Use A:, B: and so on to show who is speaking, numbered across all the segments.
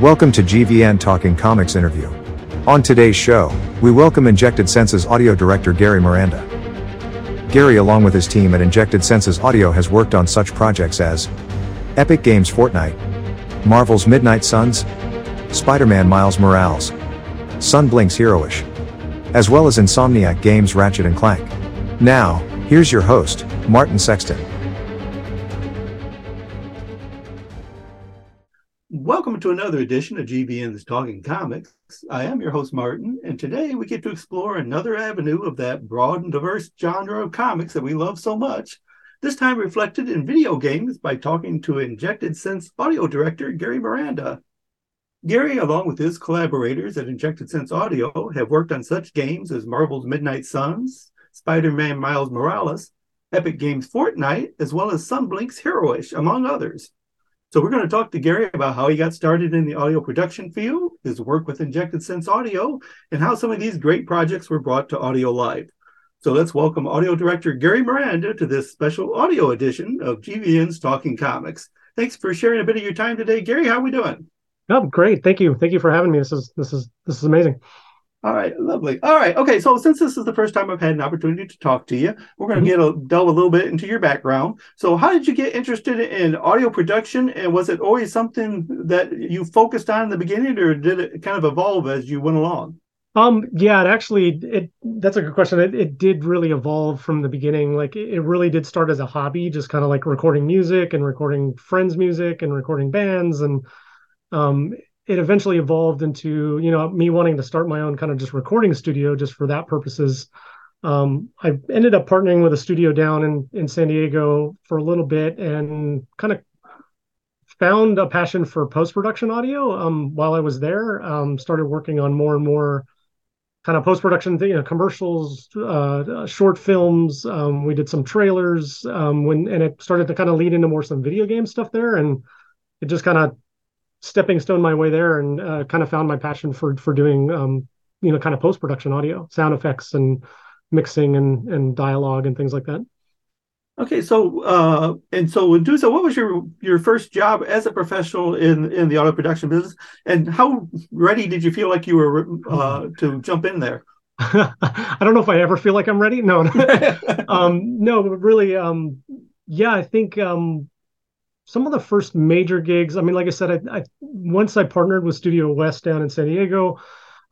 A: Welcome to GVN Talking Comics interview. On today's show, we welcome Injected Senses audio director Gary Miranda. Gary, along with his team at Injected Senses Audio, has worked on such projects as Epic Games Fortnite, Marvel's Midnight Suns, Spider Man Miles Morales, Sunblink's Heroish, as well as Insomniac Games Ratchet and Clank. Now, here's your host, Martin Sexton.
B: Welcome to another edition of GVN's Talking Comics. I am your host, Martin, and today we get to explore another avenue of that broad and diverse genre of comics that we love so much, this time reflected in video games by talking to Injected Sense audio director Gary Miranda. Gary, along with his collaborators at Injected Sense Audio, have worked on such games as Marvel's Midnight Suns, Spider Man Miles Morales, Epic Games Fortnite, as well as Sunblink's Heroish, among others. So we're going to talk to Gary about how he got started in the audio production field, his work with Injected Sense Audio, and how some of these great projects were brought to Audio Live. So let's welcome audio director Gary Miranda to this special audio edition of GVN's Talking Comics. Thanks for sharing a bit of your time today, Gary. How are we doing?
C: Oh, great! Thank you, thank you for having me. This is this is this is amazing.
B: All right, lovely. All right, okay. So since this is the first time I've had an opportunity to talk to you, we're going to mm-hmm. get a delve a little bit into your background. So, how did you get interested in audio production, and was it always something that you focused on in the beginning, or did it kind of evolve as you went along?
C: Um, yeah, it actually it that's a good question. It, it did really evolve from the beginning. Like it, it really did start as a hobby, just kind of like recording music and recording friends' music and recording bands and um it eventually evolved into you know me wanting to start my own kind of just recording studio just for that purposes. Um, i ended up partnering with a studio down in in san diego for a little bit and kind of found a passion for post-production audio um, while i was there. Um, started working on more and more kind of post-production you know commercials uh, short films. Um, we did some trailers um, when and it started to kind of lead into more some video game stuff there and it just kind of stepping stone my way there and uh, kind of found my passion for for doing um, you know kind of post production audio, sound effects and mixing and and dialogue and things like that.
B: Okay, so uh, and so do so. What was your your first job as a professional in in the audio production business, and how ready did you feel like you were uh, to jump in there?
C: I don't know if I ever feel like I'm ready. No, um, no, but really, um, yeah, I think um, some of the first major gigs. I mean, like I said, I, I once I partnered with Studio West down in San Diego.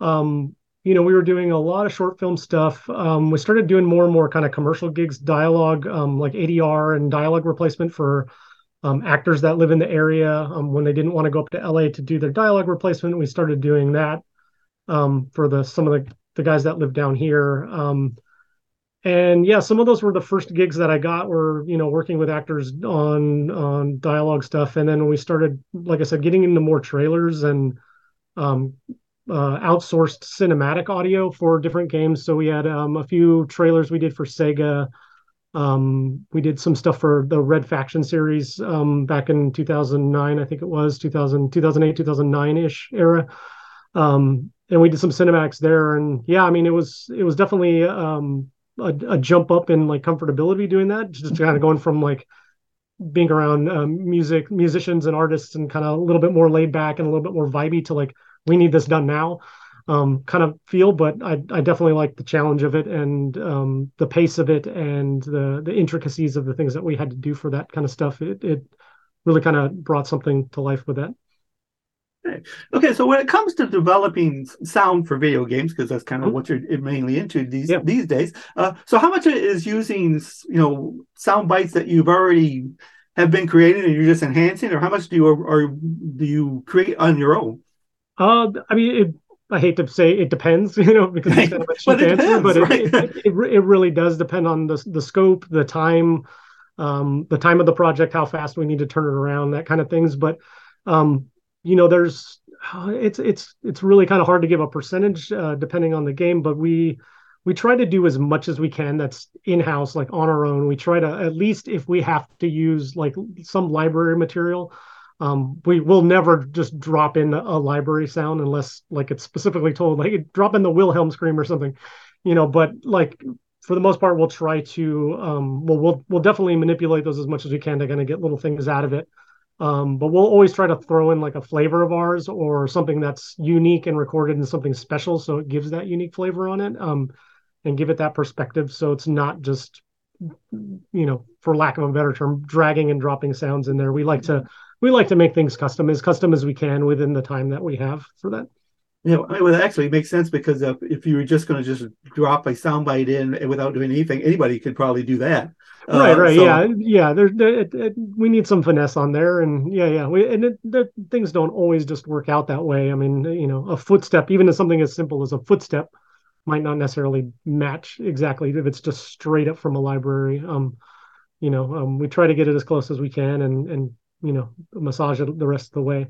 C: Um, you know, we were doing a lot of short film stuff. Um, we started doing more and more kind of commercial gigs, dialogue, um, like ADR and dialogue replacement for um, actors that live in the area. Um, when they didn't want to go up to LA to do their dialogue replacement, we started doing that um, for the some of the, the guys that live down here. And yeah some of those were the first gigs that i got were you know working with actors on on dialogue stuff. And then when we started like i said getting into more trailers and um, uh, outsourced cinematic audio for different games. So we had um, a few trailers we did for sega. Um, we did some stuff for the red faction series um, back in 2009 i think it was 2000 2008 2009ish era. Um, and we did some cinematics there. And yeah i mean it was it was definitely um, a, a jump up in like comfortability doing that. Just kind of going from like being around um, music musicians and artists and kind of a little bit more laid back and a little bit more vibey to like we need this done now um, kind of feel but I, I definitely like the challenge of it and um, the pace of it and the the intricacies of the things that we had to do for that kind of stuff it, it really kind of brought something to life with that
B: Okay. okay, so when it comes to developing sound for video games, because that's kind of mm-hmm. what you're mainly into these these days. Uh, so how much is using you know sound bites that you've already have been created and you're just enhancing, or how much do you or do you create on your own?
C: Uh, I mean, it, I hate to say it depends, you know, because it's kind of a cheap answer, depends, but right? it, it, it, it really does depend on the the scope, the time, um, the time of the project, how fast we need to turn it around, that kind of things. But um, you know, there's it's it's it's really kind of hard to give a percentage uh, depending on the game, but we we try to do as much as we can that's in house, like on our own. We try to at least if we have to use like some library material, um, we will never just drop in a library sound unless like it's specifically told, like drop in the Wilhelm scream or something, you know. But like for the most part, we'll try to um, well we'll we'll definitely manipulate those as much as we can to kind of get little things out of it Um, but we'll always try to throw in like a flavor of ours or something that's unique and recorded in something special, so it gives that unique flavor on it, um, and give it that perspective. So it's not just, you know, for lack of a better term, dragging and dropping sounds in there. We like to we like to make things custom as custom as we can within the time that we have for that.
B: Yeah, I mean, actually, it makes sense because if, if you were just going to just drop a soundbite in without doing anything, anybody could probably do that.
C: Right, uh, right, so... yeah, yeah. There, there it, it, we need some finesse on there, and yeah, yeah. We, and it, the, things don't always just work out that way. I mean, you know, a footstep, even as something as simple as a footstep, might not necessarily match exactly if it's just straight up from a library. Um, you know, um, we try to get it as close as we can, and and you know, massage it the rest of the way.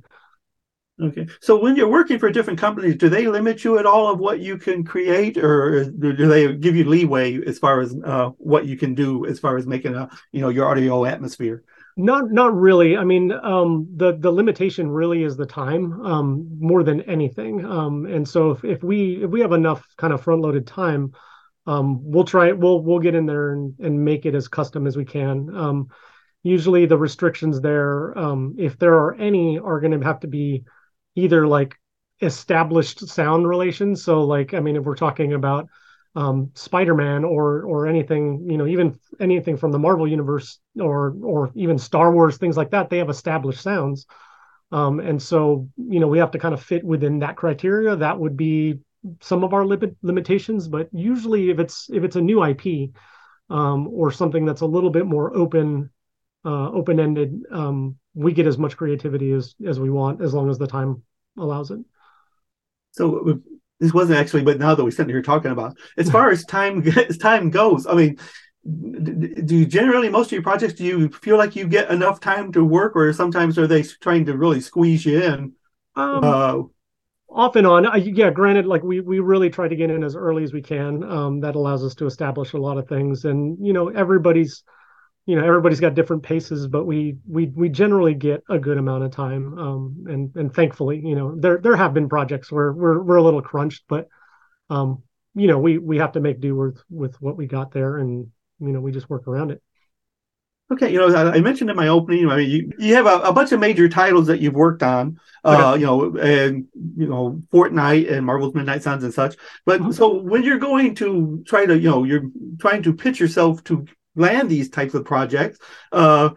B: Okay. So when you're working for different companies, do they limit you at all of what you can create, or do they give you leeway as far as uh, what you can do as far as making a you know your audio atmosphere?
C: Not not really. I mean, um, the the limitation really is the time um, more than anything. Um, and so if, if we if we have enough kind of front loaded time, um, we'll try it. We'll we'll get in there and, and make it as custom as we can. Um, usually the restrictions there, um, if there are any, are going to have to be either like established sound relations. So like, I mean, if we're talking about um, Spider-Man or or anything, you know, even anything from the Marvel universe or or even Star Wars, things like that, they have established sounds. Um, and so, you know, we have to kind of fit within that criteria. That would be some of our limit limitations, but usually if it's if it's a new IP um, or something that's a little bit more open uh, open ended, um, we get as much creativity as as we want as long as the time allows it.
B: So this wasn't actually, but now that we're sitting here talking about, as far as time as time goes, I mean, do you generally most of your projects do you feel like you get enough time to work, or sometimes are they trying to really squeeze you in? Um,
C: uh, off and on, I, yeah. Granted, like we we really try to get in as early as we can. Um, that allows us to establish a lot of things, and you know everybody's you know everybody's got different paces but we we we generally get a good amount of time um, and and thankfully you know there there have been projects where we're we're a little crunched but um you know we we have to make do with with what we got there and you know we just work around it
B: okay you know i mentioned in my opening i mean you, you have a, a bunch of major titles that you've worked on uh okay. you know and you know fortnite and marvel's midnight suns and such but mm-hmm. so when you're going to try to you know you're trying to pitch yourself to land these types of projects. Uh,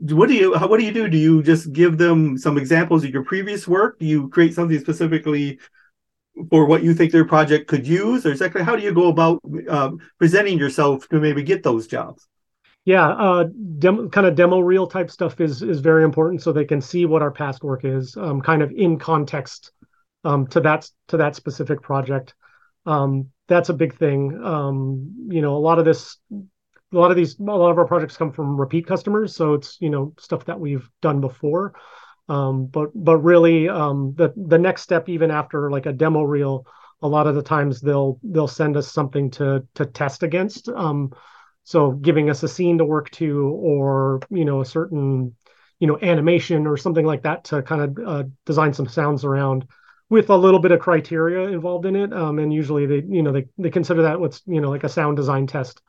B: what do you what do you do? Do you just give them some examples of your previous work? Do you create something specifically for what you think their project could use, or exactly how do you go about uh, presenting yourself to maybe get those jobs?
C: Yeah, uh, dem- kind of demo reel type stuff is is very important, so they can see what our past work is, um, kind of in context um, to that to that specific project. Um, that's a big thing. Um, you know, a lot of this a lot of these a lot of our projects come from repeat customers so it's you know stuff that we've done before. Um, but but really um, the the next step even after like a demo reel a lot of the times they'll they'll send us something to to test against. Um, so giving us a scene to work to or you know a certain you know animation or something like that to kind of uh, design some sounds around with a little bit of criteria involved in it. Um, and usually they you know they, they consider that what's you know like a sound design test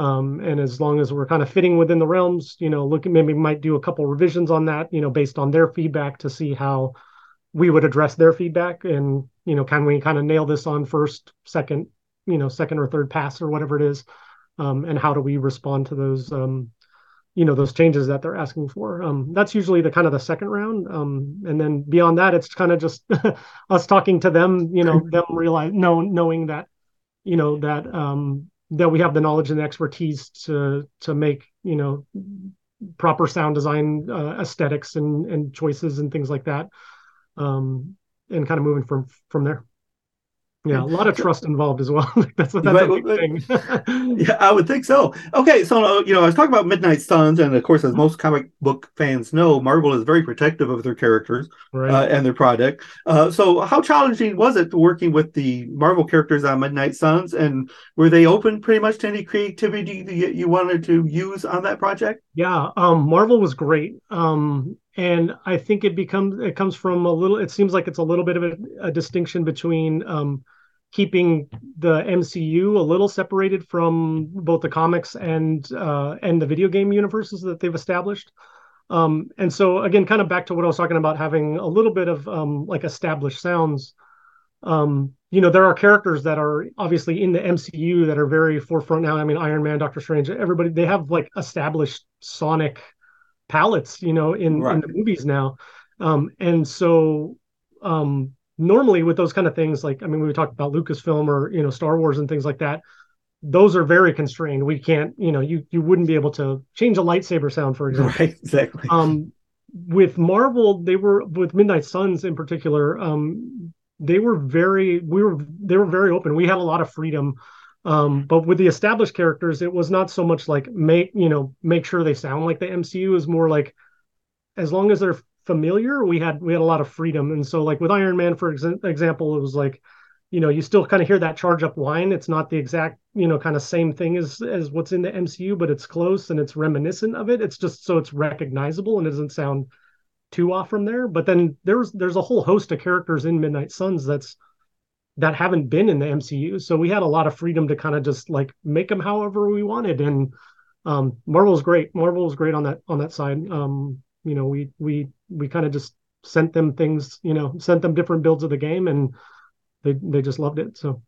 C: um, and as long as we're kind of fitting within the realms, you know, looking maybe might do a couple revisions on that, you know, based on their feedback to see how we would address their feedback. And you know, can we kind of nail this on first, second, you know, second or third pass or whatever it is, um, and how do we respond to those, um, you know, those changes that they're asking for. Um, that's usually the kind of the second round, um, and then beyond that, it's kind of just us talking to them, you know, them realize know knowing that, you know, that um, that we have the knowledge and the expertise to to make you know proper sound design uh, aesthetics and and choices and things like that um and kind of moving from from there yeah, a lot of trust involved as well. that's, what that's a big thing.
B: yeah, I would think so. Okay, so uh, you know, I was talking about Midnight Suns, and of course, as most comic book fans know, Marvel is very protective of their characters right. uh, and their product. Uh, so, how challenging was it working with the Marvel characters on Midnight Suns, and were they open pretty much to any creativity that you wanted to use on that project?
C: Yeah, um, Marvel was great. Um, and I think it becomes it comes from a little. It seems like it's a little bit of a, a distinction between um, keeping the MCU a little separated from both the comics and uh, and the video game universes that they've established. Um, and so again, kind of back to what I was talking about, having a little bit of um, like established sounds. Um, you know, there are characters that are obviously in the MCU that are very forefront now. I mean, Iron Man, Doctor Strange, everybody they have like established sonic palettes, you know, in, right. in the movies now. Um, and so um, normally with those kind of things, like I mean, we talked about Lucasfilm or you know Star Wars and things like that. Those are very constrained. We can't, you know, you you wouldn't be able to change a lightsaber sound, for example.
B: Right, exactly.
C: Um, with Marvel, they were with Midnight Suns in particular. Um, they were very we were they were very open. We had a lot of freedom. Um, but with the established characters, it was not so much like make you know make sure they sound like the MCU. Is more like as long as they're familiar, we had we had a lot of freedom. And so like with Iron Man, for ex- example, it was like you know you still kind of hear that charge up whine. It's not the exact you know kind of same thing as as what's in the MCU, but it's close and it's reminiscent of it. It's just so it's recognizable and it doesn't sound too off from there. But then there's there's a whole host of characters in Midnight Suns that's that haven't been in the MCU. So we had a lot of freedom to kind of just like make them however we wanted. And um, Marvel's great. Marvel's great on that on that side. Um, you know, we we we kind of just sent them things, you know, sent them different builds of the game, and they they just loved it. So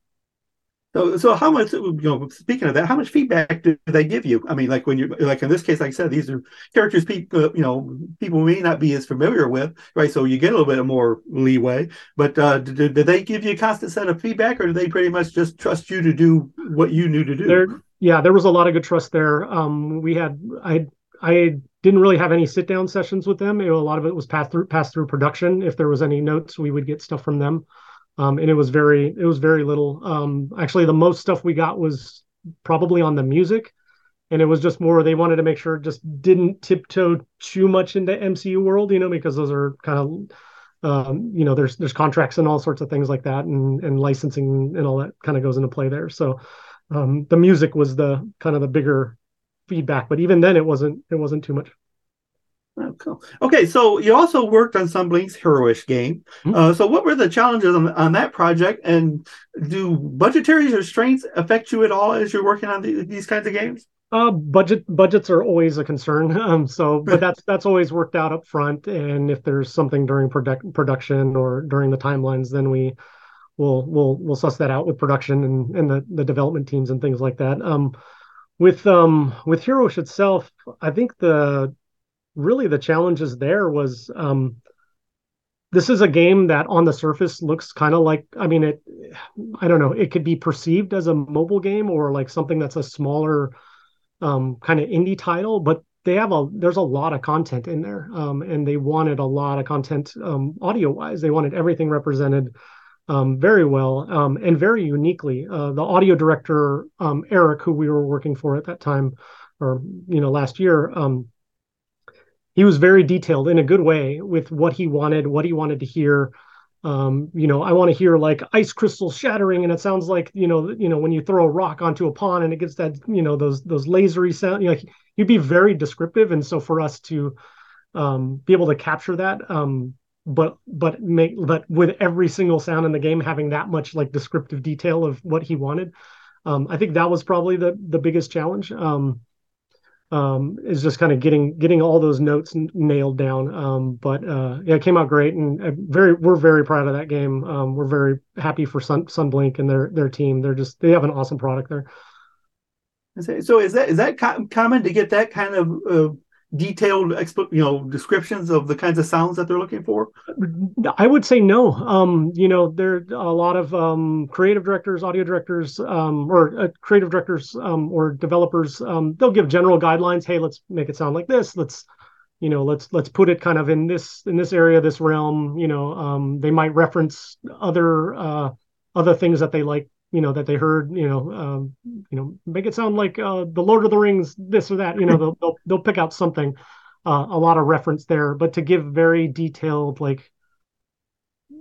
B: so, so how much, you know, speaking of that, how much feedback do they give you? I mean, like when you, like in this case, like I said, these are characters people, uh, you know, people may not be as familiar with, right? So you get a little bit more leeway. But uh, did, did they give you a constant set of feedback, or do they pretty much just trust you to do what you knew to do?
C: There, yeah, there was a lot of good trust there. Um, we had, I, I didn't really have any sit down sessions with them. a lot of it was passed through, passed through production. If there was any notes, we would get stuff from them um, and it was very it was very little. Um, actually, the most stuff we got was probably on the music, and it was just more they wanted to make sure it just didn't tiptoe too much into MCU world, you know, because those are kind of um, you know there's there's contracts and all sorts of things like that, and and licensing and all that kind of goes into play there. So um, the music was the kind of the bigger feedback, but even then it wasn't it wasn't too much.
B: Oh, cool. Okay, so you also worked on Sunblink's Heroish game. Mm-hmm. Uh, so, what were the challenges on, on that project, and do budgetary restraints affect you at all as you're working on the, these kinds of games?
C: Uh, budget budgets are always a concern. Um, so, but that's that's always worked out up front. And if there's something during product production or during the timelines, then we will we'll we'll suss that out with production and, and the the development teams and things like that. Um, with um with Heroish itself, I think the really the challenges there was um, this is a game that on the surface looks kind of like i mean it i don't know it could be perceived as a mobile game or like something that's a smaller um, kind of indie title but they have a there's a lot of content in there um, and they wanted a lot of content um, audio wise they wanted everything represented um, very well um, and very uniquely. Uh, the audio director um, eric who we were working for at that time or you know last year he was very detailed in a good way with what he wanted, what he wanted to hear. Um, you know, I want to hear like ice crystals shattering, and it sounds like you know, you know, when you throw a rock onto a pond and it gets that you know those those lasery sound. You know, he'd be very descriptive, and so for us to um, be able to capture that, um, but but make but with every single sound in the game having that much like descriptive detail of what he wanted, um, I think that was probably the the biggest challenge. Um, um, is just kind of getting getting all those notes n- nailed down. Um, but uh, yeah, it came out great, and uh, very we're very proud of that game. Um, we're very happy for Sun Sunblink and their their team. They're just they have an awesome product there.
B: So is that is that common to get that kind of uh, detailed you know descriptions of the kinds of sounds that they're looking for?
C: I would say no. Um you know there are a lot of um creative directors audio directors um or uh, creative directors um or developers um they'll give general guidelines. Hey let's make it sound like this. Let's you know let's let's put it kind of in this in this area this realm. You know um they might reference other uh other things that they like you know that they heard you know um, you know make it sound like uh, the Lord of the Rings this or that you know they'll they'll, they'll pick out something uh, a lot of reference there. But to give very detailed like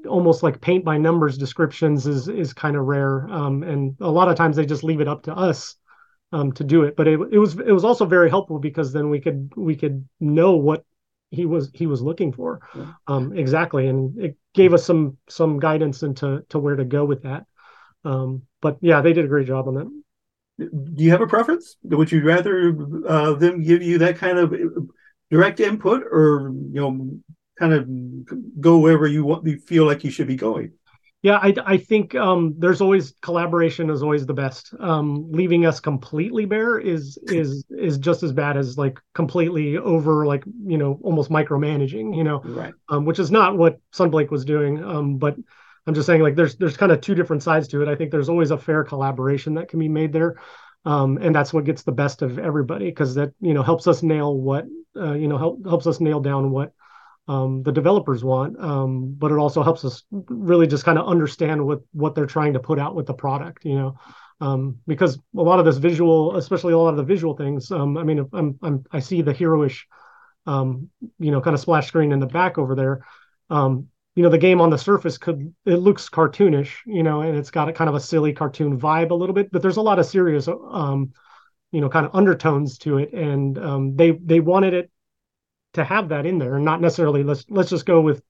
C: almost like paint by numbers descriptions is is kind of rare. Um, and a lot of times they just leave it up to us um, to do it. But it, it was it was also very helpful because then we could we could know what he was he was looking for. Um, exactly. And it gave us some some guidance into to where to go with that um, but yeah, they did a great job on that.
B: Do you have a preference? Would you rather uh, them give you that kind of direct input or you know kind of go wherever you want you feel like you should be going
C: yeah i, I think um, there's always collaboration is always the best um, leaving us completely bare is is is just as bad as like completely over like you know almost micromanaging you know
B: right
C: um, which is not what Sunblink was doing um, but i'm just saying like there's there's kind of two different sides to it. I think there's always a fair collaboration that can be made there um, and that's what gets the best of everybody because that you know helps us nail what uh, you know help, helps us nail down what um, the developers want um, but it also helps us really just kind of understand what what they're trying to put out with the product you know? Um, because a lot of this visual especially a lot of the visual things um, i mean I'm, I'm i see the heroish um, you know kind of splash screen in the back over there you know the game on the surface could it looks cartoonish you know and it's got a kind of a silly cartoon vibe a little bit but there's a lot of serious um you know kind of undertones to it. And um they they wanted it to have that in there and not necessarily let's let's just go with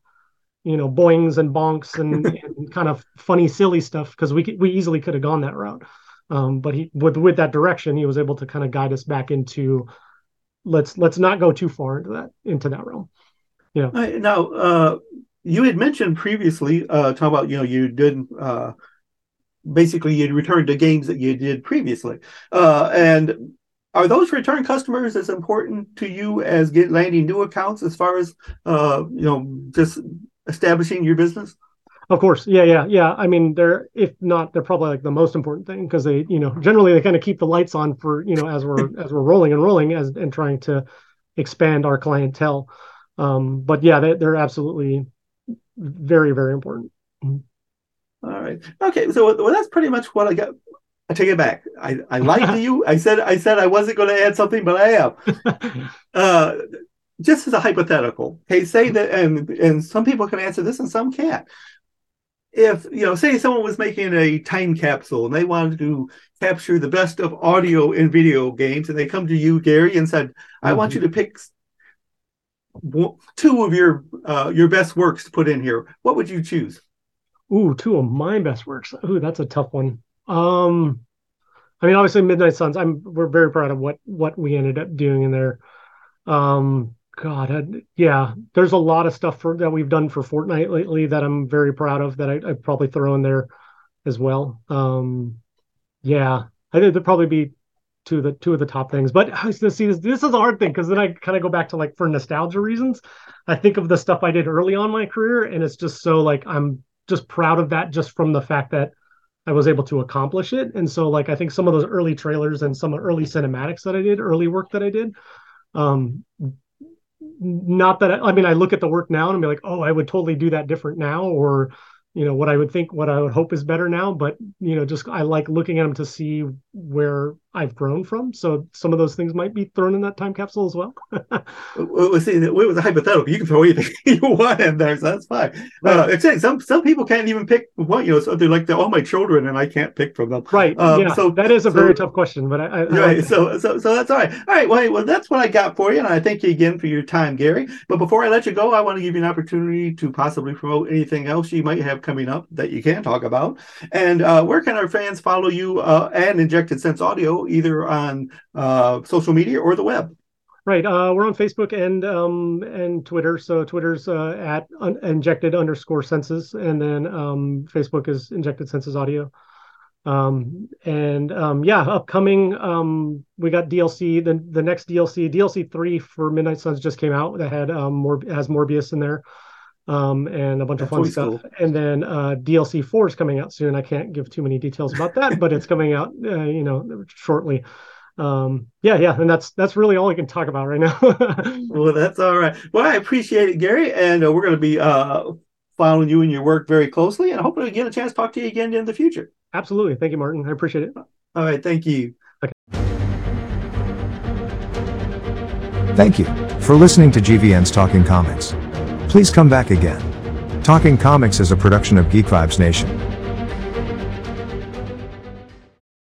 C: you know boings and bonks and, and kind of funny silly stuff because we we easily could have gone that route. Um but he with with that direction he was able to kind of guide us back into let's let's not go too far into that into that realm. Yeah.
B: Now uh you had mentioned previously, uh, talk about you know you did uh, basically you returned to games that you did previously, uh, and are those return customers as important to you as get landing new accounts as far as uh, you know just establishing your business?
C: Of course, yeah, yeah, yeah. I mean, they're if not, they're probably like the most important thing because they, you know, generally they kind of keep the lights on for you know as we're as we're rolling and rolling as and trying to expand our clientele. Um, but yeah, they, they're absolutely very very important.
B: All right. Okay so well, that's pretty much what i got. I take it back. I i lied to you. I said i said i wasn't going to add something but i am. Uh just as a hypothetical okay say that and and some people can answer this and some can't. If you know say someone was making a time capsule and they wanted to capture the best of audio and video games and they come to you gary and said i mm-hmm. want you to pick two of your uh, your best works to put in here, what would you choose?
C: Ooh, two of my best works. Ooh, that's a tough one. Um, I mean, obviously, Midnight Suns. I'm we're very proud of what what we ended up doing in there. Um, God, I, yeah, there's a lot of stuff for, that we've done for Fortnite lately that I'm very proud of that I, would probably throw in there as well. Um, yeah, I think there'd probably be two of the two of the top things. But I see, this, this is a hard thing because then I kind of go back to like for nostalgia reasons. I think of the stuff I did early on my career, and it's just so like I'm just proud of that just from the fact that I was able to accomplish it. And so like I think some of those early trailers and some early cinematics that I did, early work that I did, um, not that I, I mean I look at the work now and be like, oh, I would totally do that different now, or you know what I would think, what I would hope is better now. But you know, just I like looking at them to see where I've grown from. So some of those things might be thrown in that time capsule as well.
B: well, see, it was a hypothetical. You can throw anything you want in there, so that's fine. Right. Uh, except some some people can't even pick what you know. So they're like they're all my children, and I can't pick from them.
C: Right. Um, yeah. So that is a so, very tough question, but I, I
B: right. Like so so so that's all right. All right. Well, well, that's what I got for you, and I thank you again for your time, Gary. But before I let you go, I want to give you an opportunity to possibly promote anything else you might have coming up that you can talk about. And uh, where can our fans follow you uh, and Injected Sense Audio, either on uh, social media or the web?
C: Right. Uh, we're on Facebook and um, and Twitter. So Twitter's uh, at un- injected underscore senses, and then um, Facebook is injected senses audio. Um, and um, yeah, upcoming, um, we got DLC. The the next DLC, DLC three for Midnight Suns just came out. That had um, more has Morbius in there um, and a bunch That's of fun stuff. Cool. And then uh, DLC four is coming out soon. I can't give too many details about that, but it's coming out, uh, you know, shortly. Um, yeah, yeah, and that's that's really all I can talk about right now.
B: well, that's all right. Well, I appreciate it, Gary, and uh, we're going to be uh, following you and your work very closely, and hopefully we get a chance to talk to you again in the future.
C: Absolutely, thank you, Martin. I appreciate it.
B: All right, thank you.
C: Okay.
A: Thank you for listening to GVN's Talking Comics. Please come back again. Talking Comics is a production of Geek Vibes Nation.